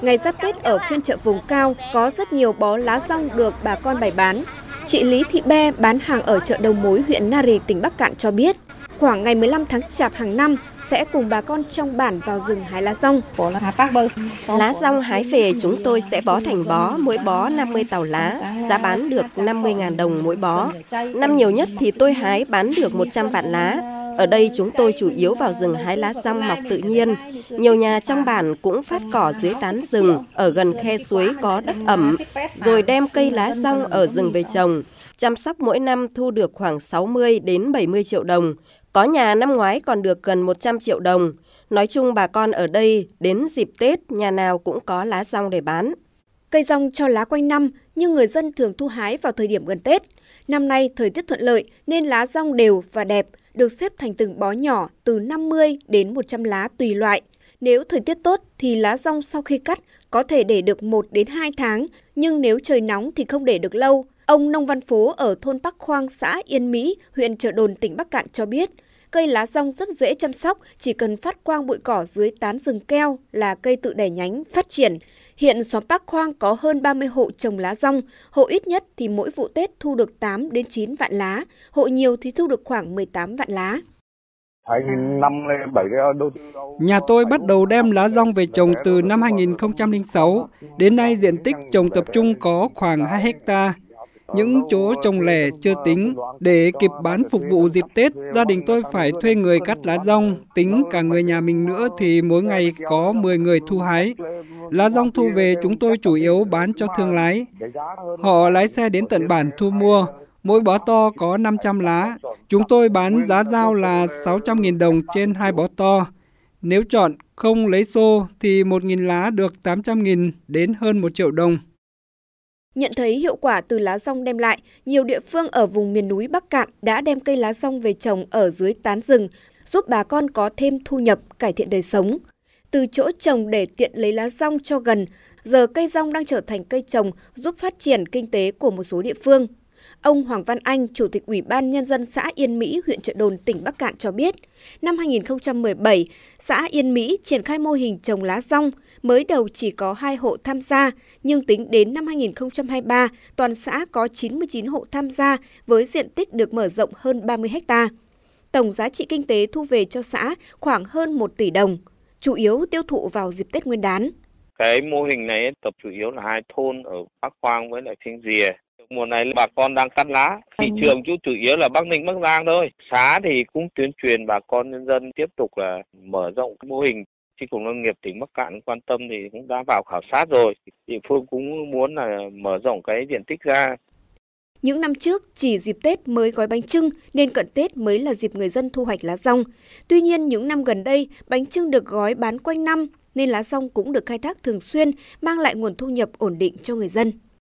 Ngày giáp Tết ở phiên chợ vùng cao có rất nhiều bó lá rong được bà con bày bán. Chị Lý Thị Be bán hàng ở chợ đầu mối huyện Nari, tỉnh Bắc Cạn cho biết, khoảng ngày 15 tháng Chạp hàng năm sẽ cùng bà con trong bản vào rừng hái lá rong. Lá rong hái về chúng tôi sẽ bó thành bó, mỗi bó 50 tàu lá, giá bán được 50.000 đồng mỗi bó. Năm nhiều nhất thì tôi hái bán được 100 vạn lá. Ở đây chúng tôi chủ yếu vào rừng hái lá rong mọc tự nhiên. Nhiều nhà trong bản cũng phát cỏ dưới tán rừng, ở gần khe suối có đất ẩm, rồi đem cây lá rong ở rừng về trồng. Chăm sóc mỗi năm thu được khoảng 60 đến 70 triệu đồng. Có nhà năm ngoái còn được gần 100 triệu đồng. Nói chung bà con ở đây đến dịp Tết nhà nào cũng có lá rong để bán. Cây rong cho lá quanh năm nhưng người dân thường thu hái vào thời điểm gần Tết. Năm nay thời tiết thuận lợi nên lá rong đều và đẹp, được xếp thành từng bó nhỏ từ 50 đến 100 lá tùy loại. Nếu thời tiết tốt thì lá rong sau khi cắt có thể để được 1 đến 2 tháng, nhưng nếu trời nóng thì không để được lâu. Ông Nông Văn Phố ở thôn Bắc Khoang, xã Yên Mỹ, huyện Trợ Đồn, tỉnh Bắc Cạn cho biết, cây lá rong rất dễ chăm sóc, chỉ cần phát quang bụi cỏ dưới tán rừng keo là cây tự đẻ nhánh, phát triển. Hiện xóm Bắc Khoang có hơn 30 hộ trồng lá rong, hộ ít nhất thì mỗi vụ Tết thu được 8 đến 9 vạn lá, hộ nhiều thì thu được khoảng 18 vạn lá. Nhà tôi bắt đầu đem lá rong về trồng từ năm 2006. Đến nay diện tích trồng tập trung có khoảng 2 hecta. Những chỗ trồng lẻ chưa tính, để kịp bán phục vụ dịp Tết, gia đình tôi phải thuê người cắt lá rong, tính cả người nhà mình nữa thì mỗi ngày có 10 người thu hái. Lá rong thu về chúng tôi chủ yếu bán cho thương lái. Họ lái xe đến tận bản thu mua, mỗi bó to có 500 lá. Chúng tôi bán giá giao là 600.000 đồng trên hai bó to. Nếu chọn không lấy xô thì 1.000 lá được 800.000 đến hơn 1 triệu đồng. Nhận thấy hiệu quả từ lá rong đem lại, nhiều địa phương ở vùng miền núi Bắc Cạn đã đem cây lá rong về trồng ở dưới tán rừng, giúp bà con có thêm thu nhập, cải thiện đời sống. Từ chỗ trồng để tiện lấy lá rong cho gần, giờ cây rong đang trở thành cây trồng giúp phát triển kinh tế của một số địa phương. Ông Hoàng Văn Anh, Chủ tịch Ủy ban Nhân dân xã Yên Mỹ, huyện Trợ Đồn, tỉnh Bắc Cạn cho biết, năm 2017, xã Yên Mỹ triển khai mô hình trồng lá rong, mới đầu chỉ có 2 hộ tham gia, nhưng tính đến năm 2023, toàn xã có 99 hộ tham gia với diện tích được mở rộng hơn 30 ha. Tổng giá trị kinh tế thu về cho xã khoảng hơn 1 tỷ đồng, chủ yếu tiêu thụ vào dịp Tết Nguyên đán. Cái mô hình này tập chủ yếu là hai thôn ở Bắc Quang với lại Thanh Rìa. Mùa này bà con đang cắt lá, thị trường chú chủ yếu là Bắc Ninh, Bắc Giang thôi. Xã thì cũng tuyên truyền bà con nhân dân tiếp tục là mở rộng cái mô hình chi cục nông nghiệp tỉnh Bắc Cạn quan tâm thì cũng đã vào khảo sát rồi. Địa phương cũng muốn là mở rộng cái diện tích ra. Những năm trước, chỉ dịp Tết mới gói bánh trưng, nên cận Tết mới là dịp người dân thu hoạch lá rong. Tuy nhiên, những năm gần đây, bánh trưng được gói bán quanh năm, nên lá rong cũng được khai thác thường xuyên, mang lại nguồn thu nhập ổn định cho người dân.